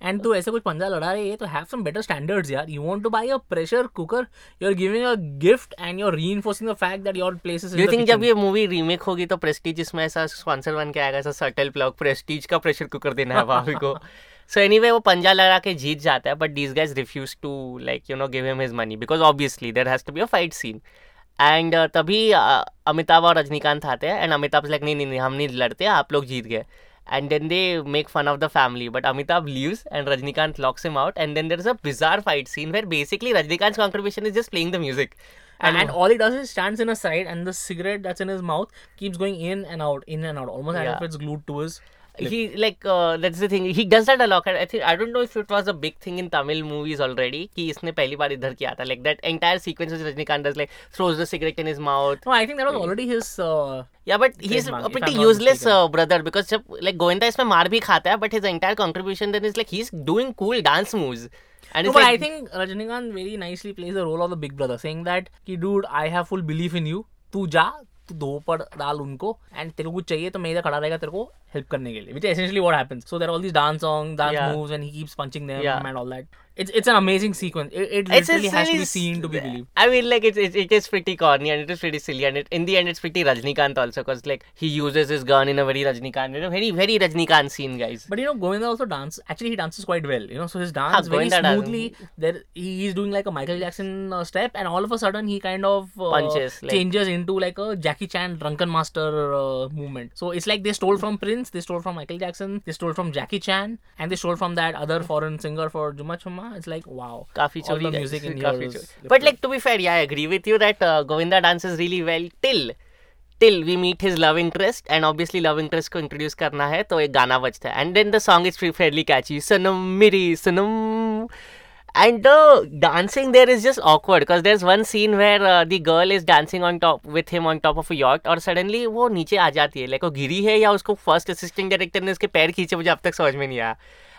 And तू ऐसे कुछ पंजा लड़ा रही है तो have some better standards यार. You want to buy a pressure cooker, you're giving a gift and you're reinforcing the fact that your place is in you think जब ये मूवी रीमेक होगी तो प्रेस्टीज इसमें ऐसा स्पॉन्सर बन के आएगा ऐसा सटल प्लग प्रेस्टीज का प्रेशर कुकर देना है भाभी को? सो एनीवे वो पंजा लगा के जीत जाता है but these guys refuse to like you know give him his money because obviously there has to be a fight scene and तभी uh, अमिताभ और रजनीकांत आते हैं एंड अमिताभ लाइक नहीं नहीं हम नहीं लड़ते आप लोग जीत गए। And then they make fun of the family. But amitabh leaves and rajnikant locks him out. And then there's a bizarre fight scene where basically rajnikant's contribution is just playing the music. And, and all he does is stands in a side and the cigarette that's in his mouth keeps going in and out, in and out, almost as if it's glued to his. He like uh, that's the thing he does that a lot i think i don't know if it was a big thing in tamil movies already कि इसने पहली बार इधर किया था like that entire sequence which Rajnikant does like throws the cigarette in his mouth No, I think that was already his. Uh, yeah but he's a pretty useless uh, brother because जब like Govinda इसमें मार भी खाता है but his entire contribution then is like he's doing cool dance moves and no, but like I think Rajinikanth very nicely plays the role of the big brother, saying that, कि dude, I have full belief in you. तू जा तो दो पर डाल उनको and तेरे को कुछ चाहिए तो मैं इधर खड़ा रहेगा तेरे को हेल्प करने के लिए which essentially what happens so there all this dance song that moves and he keeps punching them and all that Yeah. and all that it's it's an amazing sequence it, it literally it's has to be seen to be believed I mean, like it, it, it is pretty corny and it is pretty silly, and it, in the end, it's pretty Rajnikant also, because like he uses his gun in a very Rajnikant, you know, very very Rajnikant scene, guys. But you know, Govinda also dance. Actually, he dances quite well. You know, so his dance very Govinda smoothly. There, he is doing like a Michael Jackson uh, step, and all of a sudden, he kind of uh, Punches, like- changes into like a Jackie Chan drunken master uh, movement. So it's like they stole from Prince, they stole from Michael Jackson, they stole from Jackie Chan, and they stole from that other foreign singer for Juma Chuma. It's like wow, काफ़ी all the music in here. is But like to be fair, yeah, I agree with you that uh, Govinda dances really well till till we meet his love interest and obviously love interest को introduce करना है तो एक गाना बजता है and then the song is fairly catchy सनम मेरी सनम and the dancing there is just awkward because there's one scene where uh, the girl is dancing on top with him on top of a yacht और suddenly वो नीचे आ जाती है like वो गिरी है या उसको फ़र्स्ट असिस्टेंट डायरेक्टर ने उसके पैर खींचे मुझे अब तक समझ में नहीं आया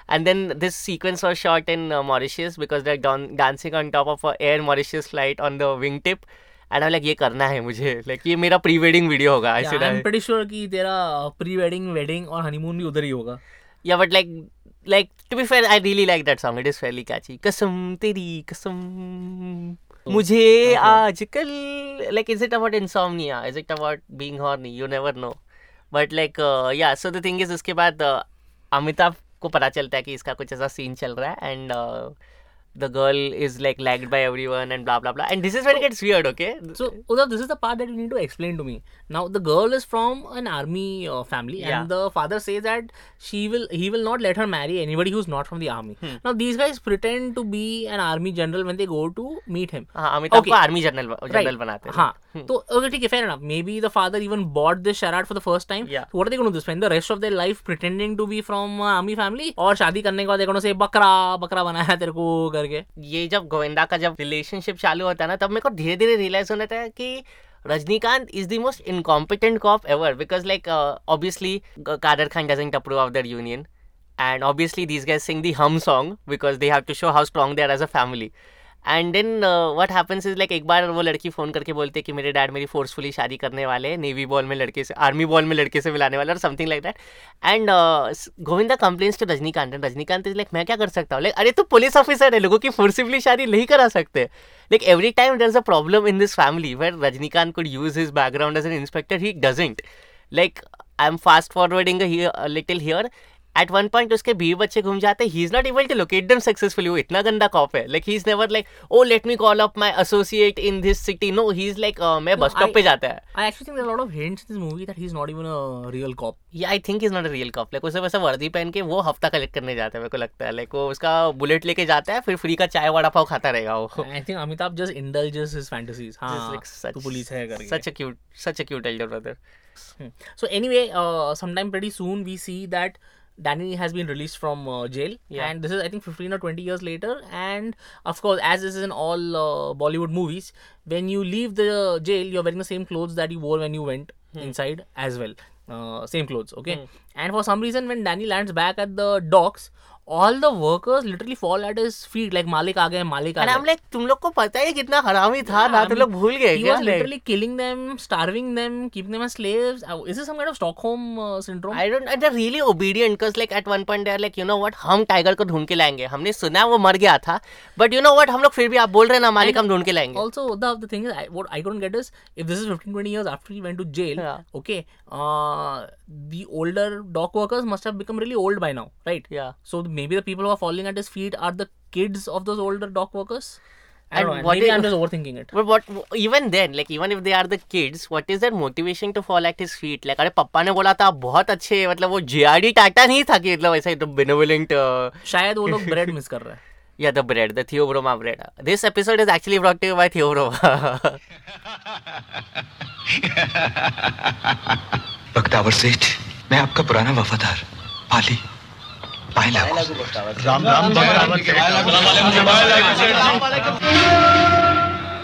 and then this sequence was shot in uh, Mauritius because they're don- dancing on top of a Air Mauritius flight on the wingtip and I'm like ये करना है मुझे like ये मेरा प्री वेडिंग वीडियो होगा I'm I- pretty sure कि तेरा pre wedding wedding और हनीमून भी उधर ही होगा Yeah, but like, like to be fair, I really like that song. It is fairly catchy. कसम तेरी कसम मुझे आजकल like is it about insomnia? Is it about being horny? You never know. But like uh, yeah, so the thing is उसके बाद uh, Amitabh को पता चलता है कि इसका कुछ ऐसा सीन चल रहा है uh, the girl is like lagged by everyone and blah blah blah. And this is where it gets weird, okay? So, Udav, this is the part that you need to explain to me. Now, the girl is from an army uh, family, Yeah. and the father says that she will, he will not let her marry anybody who's not from the army. Hmm. Now, these guys pretend to be an army general when they go to meet him. हाँ Amitabh Okay. को army general general बनाते हैं हाँ तो okay ठीक है maybe the father even bought this charade for the first time Yeah. so what are they going to do spend the rest of their life pretending to be from uh, army family और शादी करने के बाद देखो से बकरा बकरा बनाया तेरे को करके। ये जब गोविंदा का जब रिलेशनशिप चालू होता है ना, तब मेरे को धीरे धीरे रियलाइज़ होने था कि Rajinikanth is the most incompetent cop ever because like obviously Kader Khan doesn't approve of their union and these guys sing the hum song because they have to show how strong they are as a family. And then what happens is like एक बार वो लड़की phone करके बोलती है कि मेरे dad मेरी फोर्सफुली शादी करने वाले हैं नेवी बॉल में लड़के से आर्मी बॉल में लड़के से मिलाने वाले और something like that and Govinda complains to Rajinikanth and Rajinikanth is like मैं क्या कर सकता हूँ? लाइक अरे तो पुलिस ऑफिसर है, लोगों की फोर्सिबली शादी नहीं करा सकते. Like every time there is a problem in this family where Rajinikanth could use his background as an inspector he doesn't like I am fast forwarding little here at one point उसके बीवी बच्चे घूम जाते he. Is not able to locate them successfully वो इतना गंदा cop है। Like he is never like oh let me call up my associate in this city no he is like मैं बस स्टॉप पे जाता है. I actually think there are a lot of hints in this movie that he's not even a real cop. या I think is not a real cop like उसे वैसे वर्दी पहन के वो हफ़्ता कलेक्ट करने जाता है मेरे को लगता है। लाइक वो उसका बुलेट लेके जाता है फिर फ्री का चाय वड़ा पाव खाता रहेगा वो। I think Amitabh just indulges his fantasies. Just हाँ, such, तू पुलिस है करके. a cute such a cute elder brother. Hmm. So anyway, uh, sometime pretty soon we see that Danny has been released from uh, jail, Yeah. and this is I think 15 or 20 years later. And of course, as this is in all uh, Bollywood movies, when you leave the jail, you're wearing the same clothes that you wore when you went inside as well. Uh, same clothes, okay. And for some reason, when Danny lands back at the docks, all the workers literally fall at his feet like मालिक आ गए मालिक आ गए। हम like तुम लोग को पता है कितना हरामी था ना तो लोग भूल गए क्या? Literally killing them starving them keeping them slaves is this some kind of Stockholm syndrome I don't they really obedient cuz like at one point they are like you know what हम tiger को ढूंढ के लाएँगे। हमने सुना वो मर गया था बट यू नो व्हाट हम लोग फिर भी आप बोल रहे ना मालिक हम ढूंढ के लाएँगे। Also the of the thing is what I don't get is if this is 15 20 years after he went to jail okay okay, uh, the older dock workers must have become really old by now, right? Yeah. So maybe the people who are falling at his feet are the kids of those older dock workers. I And don't know. what Maybe is- I'm just overthinking it. But what even then like even if they are the kids what is their motivation to fall at his feet like अरे पप्पा ने बोला था आप बहुत अच्छे मतलब वो जेआरडी टाटा नहीं था कि मतलब ऐसा benevolent uh, शायद वो लोग bread miss कर रहे हैं. yeah the bread the Theobroma bread this episode is actually brought to you by Theobroma Bakhtawar सेठ मैं आपका पुराना वफादार पाली। पाए लागू राम राम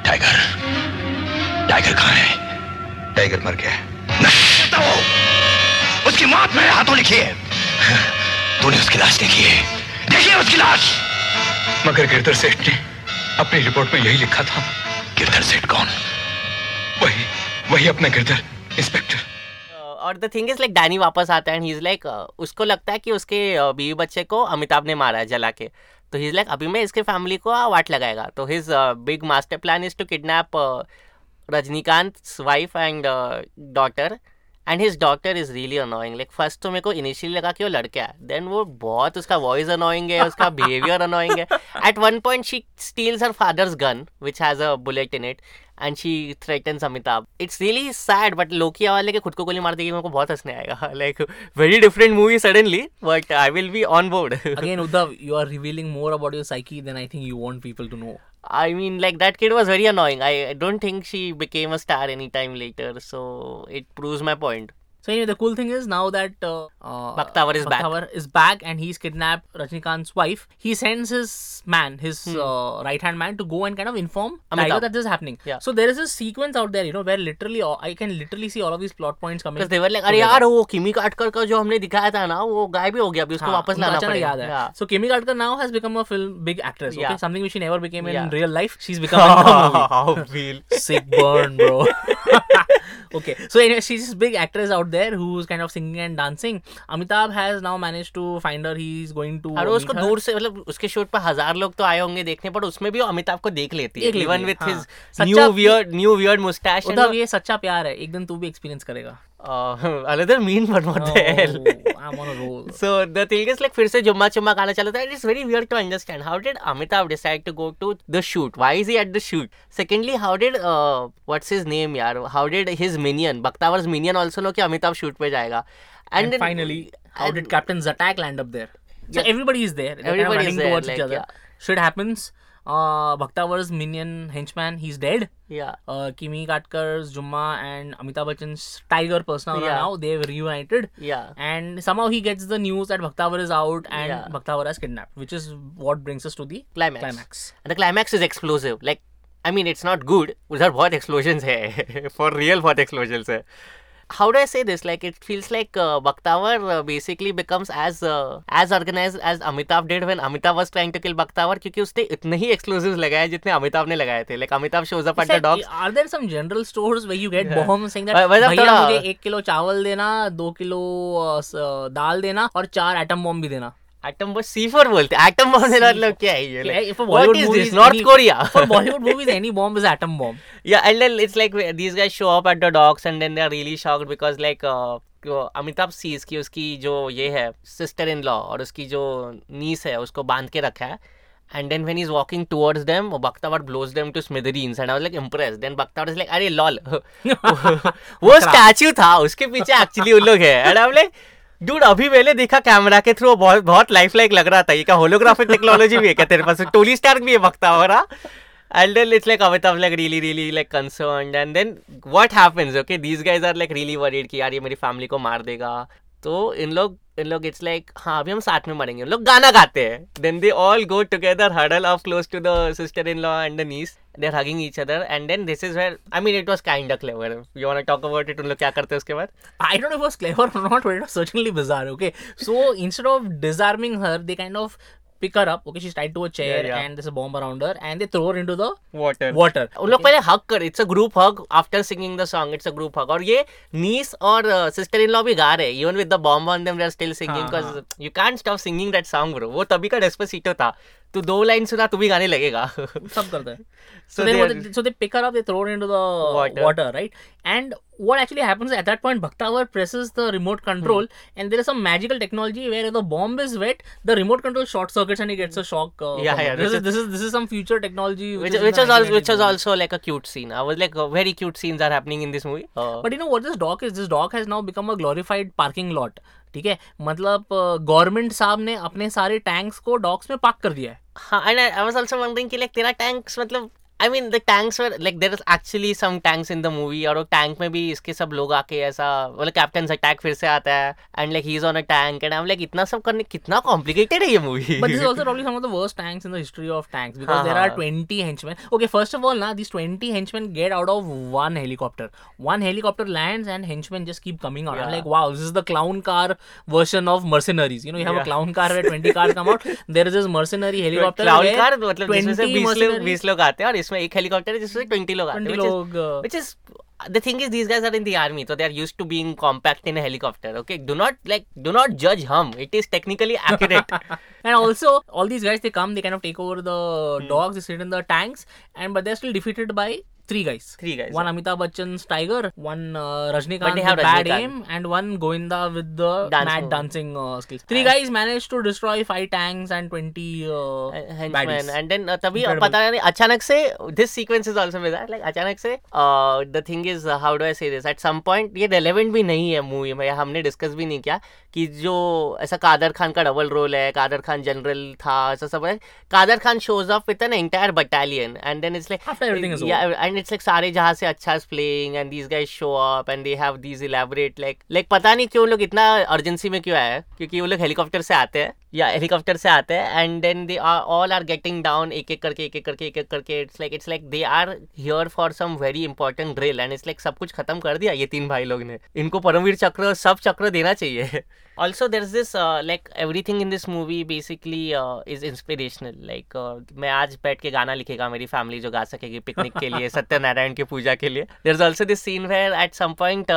टाइगर टाइगर कहाँ है? टाइगर मर गया है। नहीं करता वो उसकी मौत मेरे हाथों लिखी है। तूने उसकी लाश देखी है। देखी है उसकी लाश! मगर गिरधर सेठ ने अपनी रिपोर्ट में यही लिखा था। गिरधर सेठ कौन? वही वही अपना गिरधर इंस्पेक्टर। और the thing is like Danny वापस आता है एंड ही इज़ लाइक उसको लगता है कि उसके uh, बीवी बच्चे को अमिताभ ने मारा है जला के। तो ही इज़ लाइक अभी मैं इसके फैमिली को uh, वाट लगाएगा? तो his big master plan is to kidnap Rajinikanth wife and daughter and his daughter is really annoying like first तो मेरे को इनिशियली लगा कि वो लड़का है। देन वो बहुत उसका वॉइस अनोइंग है उसका बिहेवियर अनोइंग है। At one point she steals her father's gun which has a bullet in it and she threatens Amitabh it's really sad but lochia वाले के खुद को गोली मार देगी मेरे को बहुत हंसने आएगा like very different movie suddenly but I will be on board Again, Uddhav, you are revealing more about your psyche than I think you want people to know. I mean, like that kid was very annoying. I don't think she became a star anytime later. So it proves my point. So anyway, the cool thing is now that uh, uh, Bakhtawar is back. Bakhtawar is back and he's kidnapped Rajnikant's wife. He sends his man, his uh, right hand man, to go and kind of inform Hmm. Amitabh. Tiger that this is happening. Yeah. So there is a sequence out there, you know, where literally all, I can literally see all of these plot points coming. Because they were like, अरे यार वो किमी काटकर का जो हमने दिखाया था ना वो गायब ही हो गया अभी उसको हाँ, वापस उनको लाना अचानक पड़ेगा याद है. Yeah. So Kimi Gadkar now has become a film big actress. Okay, Yeah. something which she never became in Yeah. real life. She's become in the movie. feel. Sick burn, bro. okay, so anyway, she's this big actress out There who's kind of singing and dancing. Amitabh has now managed to find her. He's going to. और उसको. दूर से मतलब उसके shoot पर हज़ार लोग तो आए होंगे देखने पर उसमें भी अमिताभ को देख लेती है even with. His new weird new weird moustache ये सच्चा प्यार है एक दिन तू भी एक्सपीरियंस करेगा mean but what the hell Oh, I'm on a roll. So the thing is like फिर से जुम्मा चुम्मा गाना चला था it's very weird to understand how did Amitabh decide to go to the shoot why is he at the shoot secondly how did uh, what's his name यार how did his minion Bakhtawar's minion also know कि Amitabh shoot पे जाएगा And, then- finally, how and- did Captain's attack land up there? So Yeah. everybody is there. Everybody is running there, towards like, each other. yeah. Shit happens. Uh, Bhaktawar's minion henchman, he's dead. yeah Uh, Kimi Katkar's Jumma and Amitabh Bachchan's Tiger persona Yeah. now they've reunited. yeah And somehow he gets the news that Bhaktawar is out and Yeah. Bhaktawar is kidnapped, which is what brings us to the climax. climax. And the climax is explosive. Like, I mean, it's not good. उधर बहुत explosions है. For real, बहुत explosions है. How do I say this? Like, it feels like uh, Bakhtawar uh, basically becomes as uh, as organized as Amitabh did when Amitabh was trying to kill Bakhtawar क्योंकि उसने इतने ही explosives लगाए जितने अमिताभ ने लगाए थे. Like, Amitabh shows up at the docks. Are there some general stores where you get Yeah. bombs saying that Uh, मतलब भैया मुझे एक किलो चावल देना दो किलो अ, दाल देना और चार एटम बॉम्ब भी देना Atom bomb C4 बोलते हैं. Atom bomb से मतलब क्या है ये? Is movies, this? North any- Korea? For Bollywood movies, any bomb is atom bomb. Yeah, and then it's like these guys show up at the docks and then they're really shocked because like uh, Amitabh sees की उसकी जो ये है sister in law और उसकी जो niece है उसको बाँध के रखा है and then when he's walking towards them Bakhtawar blows them to smithereens and I was like impressed then Bakhtawar is like अरे lol वो स्टैचू था उसके पीछे एक्चुअली उन लोग है and I'm like डूड अभी मैंने देखा कैमरा के थ्रू बहुत बहुत लाइफ लाइक लग रहा था। ये क्या होलोग्राफिक टेक्नोलॉजी भी है क्या तेरे पास? टोली स्टार्क भी है Bakhtawar हाँ? And then it's like Amitabh, like, really really, like, concerned. And then what happens, okay? These guys are, like, really worried कि यार ये मेरी फैमिली को मार देगा। तो इन लोग इन लोग इट्स लाइक हाँ अभी हम साथ में मरेंगे। इन लोग गाना गाते हैं। Then they all go together huddle of close to the sister in law and the niece they're hugging each other and then this is where i mean it was kind of clever. You want to talk about it? Unlog kya karte hai uske baad? I don't know if it was clever or not but it was certainly bizarre okay? So instead of disarming her they kind of pick her up. Okay, she's tied to a chair Yeah, yeah. and there's a bomb around her, and they throw her into the water water. उन लोग पहले hug कर it's a group hug after singing the song it's a group hug और ये niece और sister in law भी गा रहे even with the bomb on them they are still singing हाँ, because you can't stop singing that song bro वो तभी का डेस्पेसिटो था तू दो लाइन सुना तू भी गाने लगेगा सब करते हैं. So So, then they what are- they, so they pick her up, they throw her what actually happens at that point, Bhaktawar presses the remote control, Hmm. and there is some magical technology where the bomb is wet, the remote control short circuits and he gets a shock. Uh, Yeah, yeah. This this is, this is this is some future technology. which, is which was also which 1990s was also like a cute scene i was like uh, very cute scenes are happening in this movie uh, But you know what this dock is? This dock has now become a glorified parking lot. ठीक है मतलब government साहब ने अपने सारे tanks को docks में park कर दिया है हाँ and I, I was also wondering कि like तेरा tanks मतलब I mean the tanks were like there is actually some tanks in the movie और वो टैंक में भी इसके सब लोग आके ऐसा मतलब कैप्टन अटैक फिर से आता है and like he is on a tank and I like इतना सब करने कितना कॉम्प्लिकेटेड है ये movie but this also probably some of the worst tanks in the history of tanks because there are 20 henchman okay first of all ना this 20 henchman get out of one helicopter one helicopter lands and henchman just keep coming out I like wow this is the clown car version of mercenaries you know you have a clown car and 20 car come out there is this mercenary helicopter clown car मतलब जिसमें से 20 लोग आते हैं और इसमें एक helicopter है जिसमें ट्वेंटी लोग आते 20 हैं लोग, uh, which is the thing is these guys are in the army so they are used to being compact in a helicopter okay do not like do not judge hum it is technically accurate and also all these guys they come they kind of take over the Hmm. dogs they sit in the tanks and but they're still defeated by three guys. Three guys, One yeah. Amitabh Bachchan's Tiger, one uh, Rajnikant with bad Rajnikant. aim, and one Govinda with the Dance mad move. dancing uh, skills. Three and guys managed to destroy five tanks and twenty uh, henchmen and then uh, तभी. पता नहीं अचानक से this sequence is also that like अचानक से uh, the thing is uh, how do I say this at some point ये relevant भी नहीं है मूवी में या हमने डिस्कस भी नहीं किया कि जो ऐसा कादर खान का डबल रोल है कादर खान जनरल था ऐसा सब है Kader Khan shows up with an entire battalion and then it's like After everything is yeah it's like सारे जहाँ से अच्छा is and these guys show up and they have these elaborate like like पता नहीं क्यों लोग इतना urgency में क्यों आया है? क्योंकि वो लोग हेलीकॉप्टर से आते हैं। या हेलीकॉप्टर से आते हैं and then they are all are getting down एक एक करके एक एक करके एक एक करके it's like it's like they are here for some very important drill and it's like सब कुछ खत्म कर दिया ये तीन भाई लोग ने। इनको परमवीर चक्र सब चक्र देना चाहिए। Also there is this like everything in this movie basically is inspirational like मैं आज बैठ के गाना लिखेगा मेरी फैमिली जो गा सकेगी पिकनिक के लिए सत्यनारायण की पूजा के लिए। There is also this scene where at some point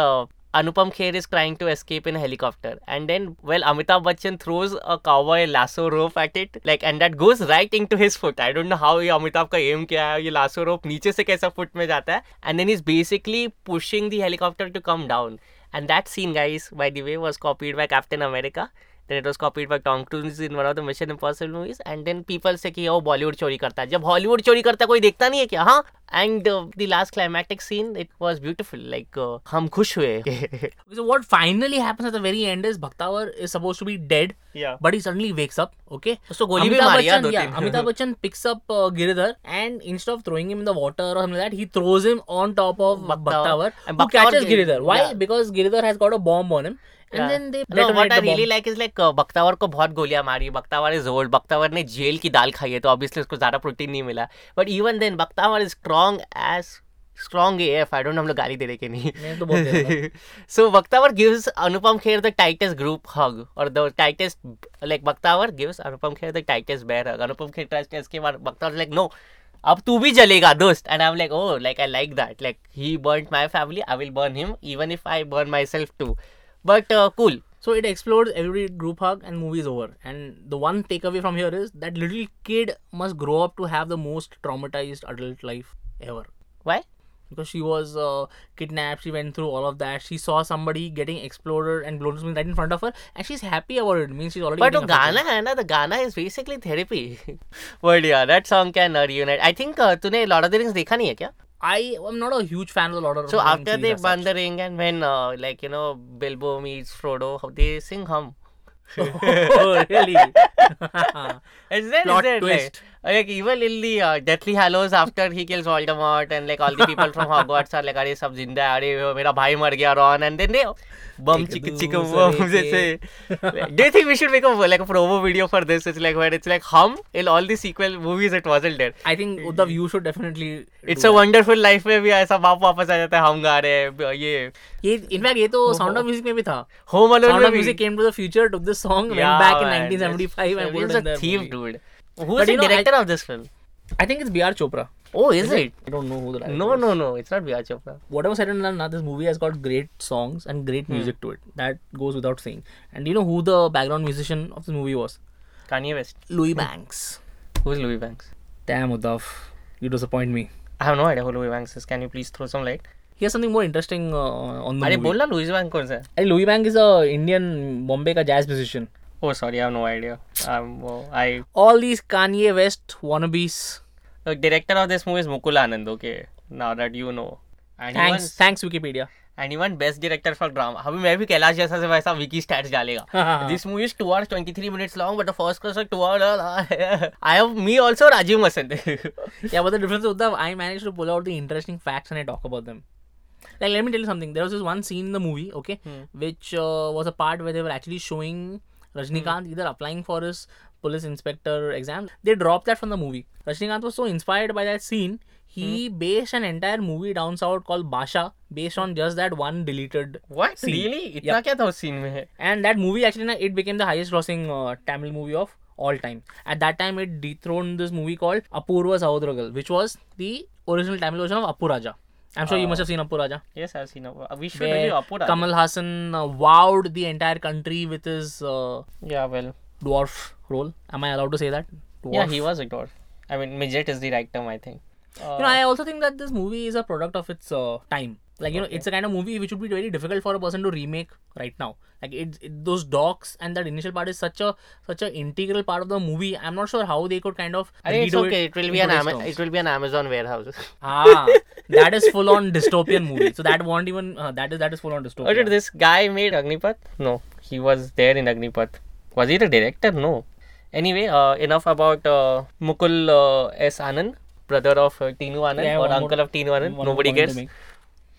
Anupam Kher is trying to escape in a helicopter, and then well, Amitabh Bachchan throws a cowboy lasso rope at it, like, and that goes right into his foot. I don't know how ये अमिताभ का aim क्या है, ये lasso rope नीचे से कैसा foot में जाता है, and then he's basically pushing the helicopter to come down. And that scene, guys, by the way, was copied by Captain America. Then it was copied by Tom Cruise in one of the Mission Impossible movies and then people say कि वो बॉलीवुड चोरी करता है। जब Hollywood चोरी करता है कोई देखता नहीं है क्या? हाँ? And the last climactic scene it was beautiful like हम खुश हुए। What finally happens very end is Bakhtawar is supposed to be dead but he suddenly wakes up okay Amitabh Bachchan picks up Girdhar and instead of throwing him the water on top of Bakhtawar Girdhar why because Girdhar has got a bomb on him and then they no, what I really like is like uh, Bakhtawar को बहुत गोलियाँ मारी Bakhtawar is old Bakhtawar ने jail की दाल खाई है तो obviously उसको ज़्यादा प्रोटीन नहीं मिला but even then Bakhtawar is strong as strong F I don't हम लोग गाली दे रहे कि नहीं so Bakhtawar gives Anupam Kher the tightest group hug और the tightest like Bakhtawar gives Anupam Kher the tightest bear hug Anupam Kher trust इसके बाद बख्तावर लाइक नो अब तू भी जलेगा दोस्त. And I am like oh like I like that like he burn my family I will burn him even if I burn myself too But cool So it explodes every group hug and movie is over. And the one takeaway from here is that little kid must grow up to have the most traumatized adult life ever. Why? Because she was uh, kidnapped, she went through all of that. She saw somebody getting exploded and blown to smithereens right in front of her, and she's happy about it. Means she's already. But वो getting affected. गाना है ना the गाना is basically therapy. but yeah, that song can uh, reunite. I think uh, तूने Lord of the Rings देखा नहीं है क्या? I am not a huge fan of the Lord of So Rings after they burn the ring and when uh, like you know Bilbo meets Frodo, how they sing hum. oh, really? Is there, Plot is there twist. like, like even in the uh, Deathly Hallows after he kills Voldemort and like all the people from Hogwarts are like अरे सब ज़िंदा है अरे मेरा भाई मर गया Ron and then they bum एक chick chick bum के- जैसे Do you think we should make a like a promo video for this? It's like where it's like hum in all the sequel movies it wasn't there. I think Uddhav, you should definitely. It's a that. wonderful life में भी ऐसा बाप वापस आ जाता है हम गा रहे हैं ये ये इनफैक्ट ये तो साउंड ऑफ़ म्यूज़िक में भी था होम अलोन में music came to the future took this song went Yeah, back in 1975 and put it in a their thief, movie. dude. Who's But the you know, I- director of this film? I think it's B.R. Chopra. Oh, is it? I don't know who the director No, is. no, no. It's not V.R. Chopra. Whatever said and done, now this movie has got great songs and great Hmm. music to it. That goes without saying. And do you know who the background musician of the movie was? Kanye West. Louis Banks. Who's Louis Banks? Damn, Uddhav. You disappoint me. I have no idea who Louis Banks is. Can you please throw some light? Here's something more interesting uh, on the अरे movie. बोल ना Louis bank कौन सा है? अरे Louis Banks is a Indian Bombay का jazz musician. Oh, sorry, I have no idea. Um, oh, I All these Kanye West wannabes. the director of this movie is Mukul Anand. Okay, now that you know. And he Thanks, won- thanks Wikipedia. and even best director for drama. अभी मैं भी कैलाश जैसा से वैसा wiki stats डालेगा. this movie is 2 hours 23 minutes long, but the first class is 2 hours. I have me also Rajiv Masand. yeah, but the difference with the I managed to pull out the interesting facts and I talk about them. Like, let me tell you something. There was this one scene in the movie, okay, which uh, was a part where they were actually showing Rajnikant mm. either applying for his police inspector exam. They dropped that from the movie. Rajnikant was so inspired by that scene, he mm. based an entire movie down south called Basha based on just that one deleted. What scene. really? Itna yep. kya tha scene mein? And that movie actually na, it became the highest grossing uh, Tamil movie of all time. At that time, it dethroned this movie called Apurva Sahodragal, which was the original Tamil version of Apuraja. I'm sure you must have seen Apuraja. Yes, I've seen. A, we should Where review Apura. Kamal Hassan uh, wowed the entire country with his uh, Yeah, well. dwarf role. Am I allowed to say that? Dwarf. Yeah, he was a dwarf. I mean, midget is the right term, I think. you know, I also think that this movie is a product of its uh, time. Like you know, it's a kind of movie which would be very difficult for a person to remake right now. Like it, it those docs and that initial part is such a such a integral part of the movie. I'm not sure how they could kind of. I think it's okay. It will be an Ama- it will be an Amazon warehouse. ah, that is full on dystopian movie. So that won't even uh, that is that is full on dystopian. Oh, did this guy made Agnipath? No, he was there in Agnipath. Was he the director? No. Anyway, uh, enough about uh, Mukul uh, S. Anand, brother of uh, Tinu Anand Yeah, or uncle more- of Tinu Anand. Nobody point to gets. make.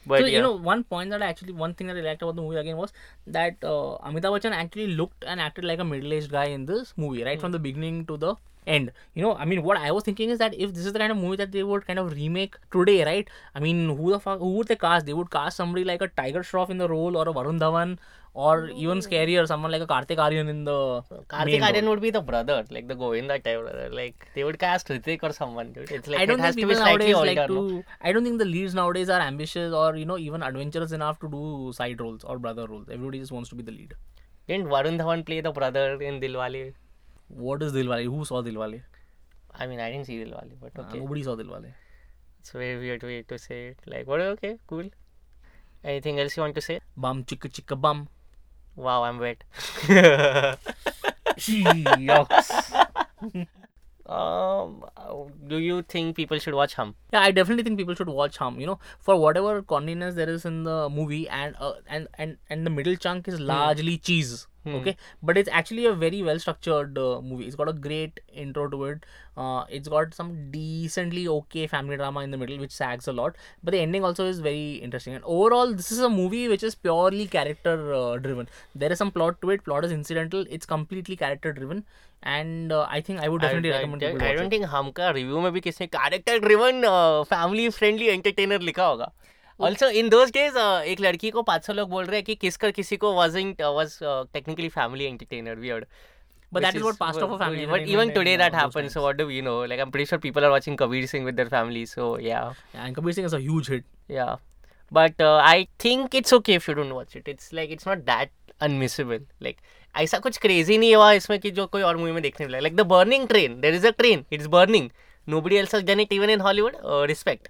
But so yeah. you know one point that I actually one thing that I liked about the movie again was that uh, Amitabh Bachchan actually looked and acted like a middle-aged guy in this movie right from the beginning to the end. You know, I mean, what I was thinking is that if this is the kind of movie that they would kind of remake today, right? I mean, who the fuck who would they cast? They would cast somebody like a Tiger Shroff in the role or a Varun Dhawan or even scarier, someone like a Kartik Aryan in the Kartik main Aryan would be the brother, like the Govinda type brother. Like they would cast Hrithik or someone. Dude. It's like I don't it think people nowadays older. like to. no? I don't think the leads nowadays are ambitious or you know even adventurous enough to do side roles or brother roles. Everybody just wants to be the lead. Didn't Varun Dhawan play the brother in Dilwale? What is Dilwale? Who saw Dilwale? I mean, I didn't see Dilwale, but okay. Uh, nobody saw Dilwale. It's a very weird way to say it. Like, what? Okay, cool. Anything else you want to say? Bum chicka chicka bum. Wow, I'm wet. Yucks. um, do you think people should watch Hum? Yeah, I definitely think people should watch Hum. You know, for whatever corniness there is in the movie, and uh, and and and the middle chunk is largely cheese. Okay, but it's actually a very well structured uh, movie. It's got a great intro to it. Uh, it's got some decently okay family drama in the middle, which sags a lot. But the ending also is very interesting. And overall, this is a movie which is purely character uh, driven. There is some plot to it. Plot is incidental. It's completely character driven, and uh, I think I would definitely I, recommend I, people to I watch don't it. think हम का review में भी किसी character driven family friendly entertainer लिखा होगा also in those days एक लड़की को 500 लोग बोल रहे हैं कि किस कर किसी को wasn't uh, was uh, technically family entertainer weird But that Which is what passed off a family but even today that uh, happens so what do we know like i'm pretty sure people are watching kabir singh with their families so yeah Yeah, and Kabir Singh is a huge hit. yeah but uh, i think it's okay if you don't watch it it's like it's not that unmissable like ऐसा कुछ crazy नहीं हुआ इसमें कि जो कोई और movie में देखने मिला like the burning train there is a train it's burning nobody else has done it even in hollywood uh, respect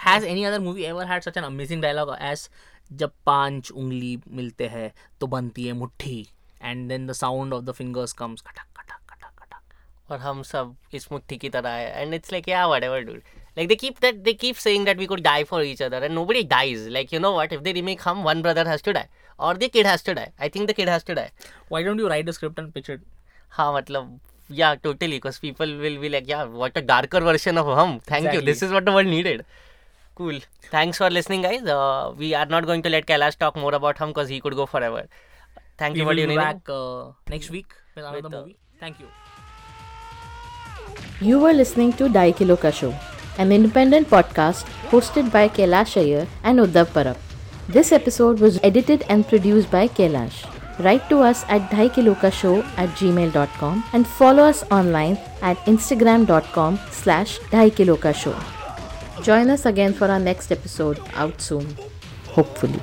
has any other movie ever had such an amazing dialogue as जब पाँच उंगली मिलते हैं तो बनती है मुट्ठी and then the sound of the fingers comes खटक खटक खटक खटक और हम सब इस मुट्ठी की तरह है and it's like yeah whatever dude like they keep that they keep saying that we could die for each other and nobody dies like you know what if they remake Hum one brother has to die और the kid has to die I think the kid has to die why don't you write the script and pitch it हाँ मतलब yeah totally because people will be like yeah what a darker version of Hum thank you this is what the world needed cool thanks for listening guys uh, we are not going to let Kailash talk more about him because he could go forever thank we you for will be tuning in back uh, next week with another With, uh, movie thank you You were listening to Dai Daikiloka Show, an independent podcast hosted by Kailash Iyer and Uddhav Parab. This episode was edited and produced by Kailash. Write to us at daikilokashow at gmail.com and follow us online at instagram.com slash daikilokashow. Join us again for our next episode out soon, hopefully.